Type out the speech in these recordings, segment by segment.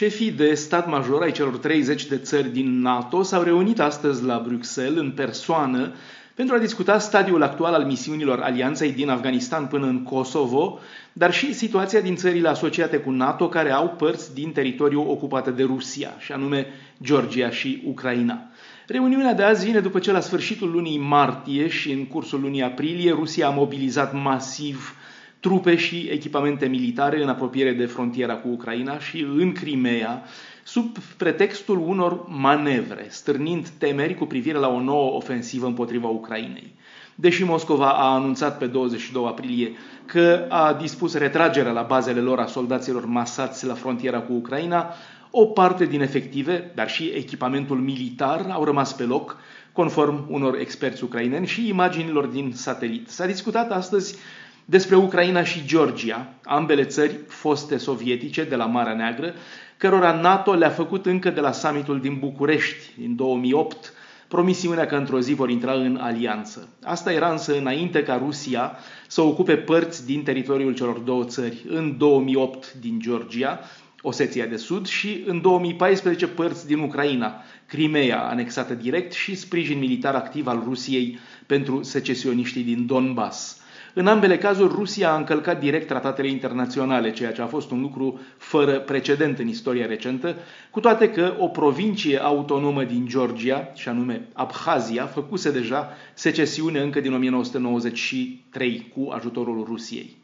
Șefii de stat major ai celor 30 de țări din NATO s-au reunit astăzi la Bruxelles în persoană pentru a discuta stadiul actual al misiunilor alianței din Afganistan până în Kosovo, dar și situația din țările asociate cu NATO care au părți din teritoriul ocupat de Rusia, și anume Georgia și Ucraina. Reuniunea de azi vine după ce la sfârșitul lunii martie și în cursul lunii aprilie Rusia a mobilizat masiv trupe și echipamente militare în apropiere de frontiera cu Ucraina și în Crimea, sub pretextul unor manevre, stârnind temeri cu privire la o nouă ofensivă împotriva Ucrainei. Deși Moscova a anunțat pe 22 aprilie că a dispus retragerea la bazele lor a soldaților masați la frontiera cu Ucraina, o parte din efective, dar și echipamentul militar au rămas pe loc, conform unor experți ucraineni și imaginilor din satelit. S-a discutat astăzi despre Ucraina și Georgia, ambele țări foste sovietice de la Marea Neagră, cărora NATO le-a făcut încă de la summitul din București din 2008 promisiunea că într-o zi vor intra în alianță. Asta era însă înainte ca Rusia să ocupe părți din teritoriul celor două țări, în 2008 din Georgia, Oseția de Sud și în 2014 părți din Ucraina, Crimea anexată direct și sprijin militar activ al Rusiei pentru secesioniștii din Donbass. În ambele cazuri, Rusia a încălcat direct tratatele internaționale, ceea ce a fost un lucru fără precedent în istoria recentă, cu toate că o provincie autonomă din Georgia, și anume Abhazia, făcuse deja secesiune încă din 1993 cu ajutorul Rusiei.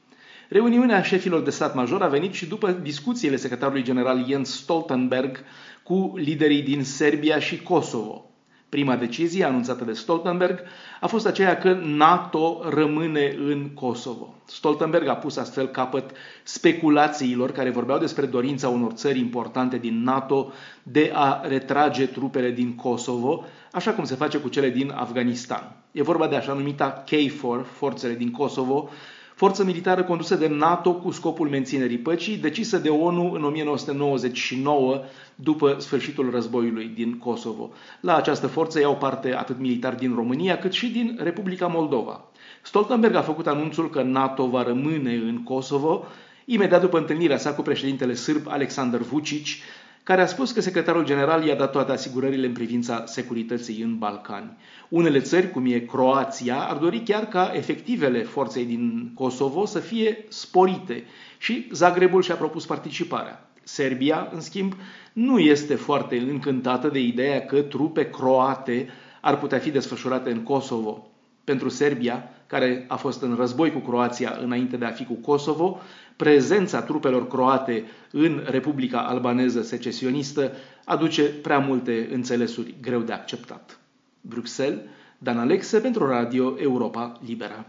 Reuniunea șefilor de stat major a venit și după discuțiile secretarului general Jens Stoltenberg cu liderii din Serbia și Kosovo. Prima decizie anunțată de Stoltenberg a fost aceea că NATO rămâne în Kosovo. Stoltenberg a pus astfel capăt speculațiilor care vorbeau despre dorința unor țări importante din NATO de a retrage trupele din Kosovo, așa cum se face cu cele din Afganistan. E vorba de așa numita KFOR, forțele din Kosovo, forță militară condusă de NATO cu scopul menținerii păcii, decisă de ONU în 1999, după sfârșitul războiului din Kosovo. La această forță iau parte atât militari din România, cât și din Republica Moldova. Stoltenberg a făcut anunțul că NATO va rămâne în Kosovo, imediat după întâlnirea sa cu președintele sârb Alexander Vucic, care a spus că secretarul general i-a dat toate asigurările în privința securității în Balcani. Unele țări, cum e Croația, ar dori chiar ca efectivele forței din Kosovo să fie sporite și Zagrebul și-a propus participarea. Serbia, în schimb, nu este foarte încântată de ideea că trupe croate ar putea fi desfășurate în Kosovo. Pentru Serbia, care a fost în război cu Croația înainte de a fi cu Kosovo, prezența trupelor croate în Republica Albaneză secesionistă aduce prea multe înțelesuri greu de acceptat. Bruxelles, Dan Alexe pentru Radio Europa Libera.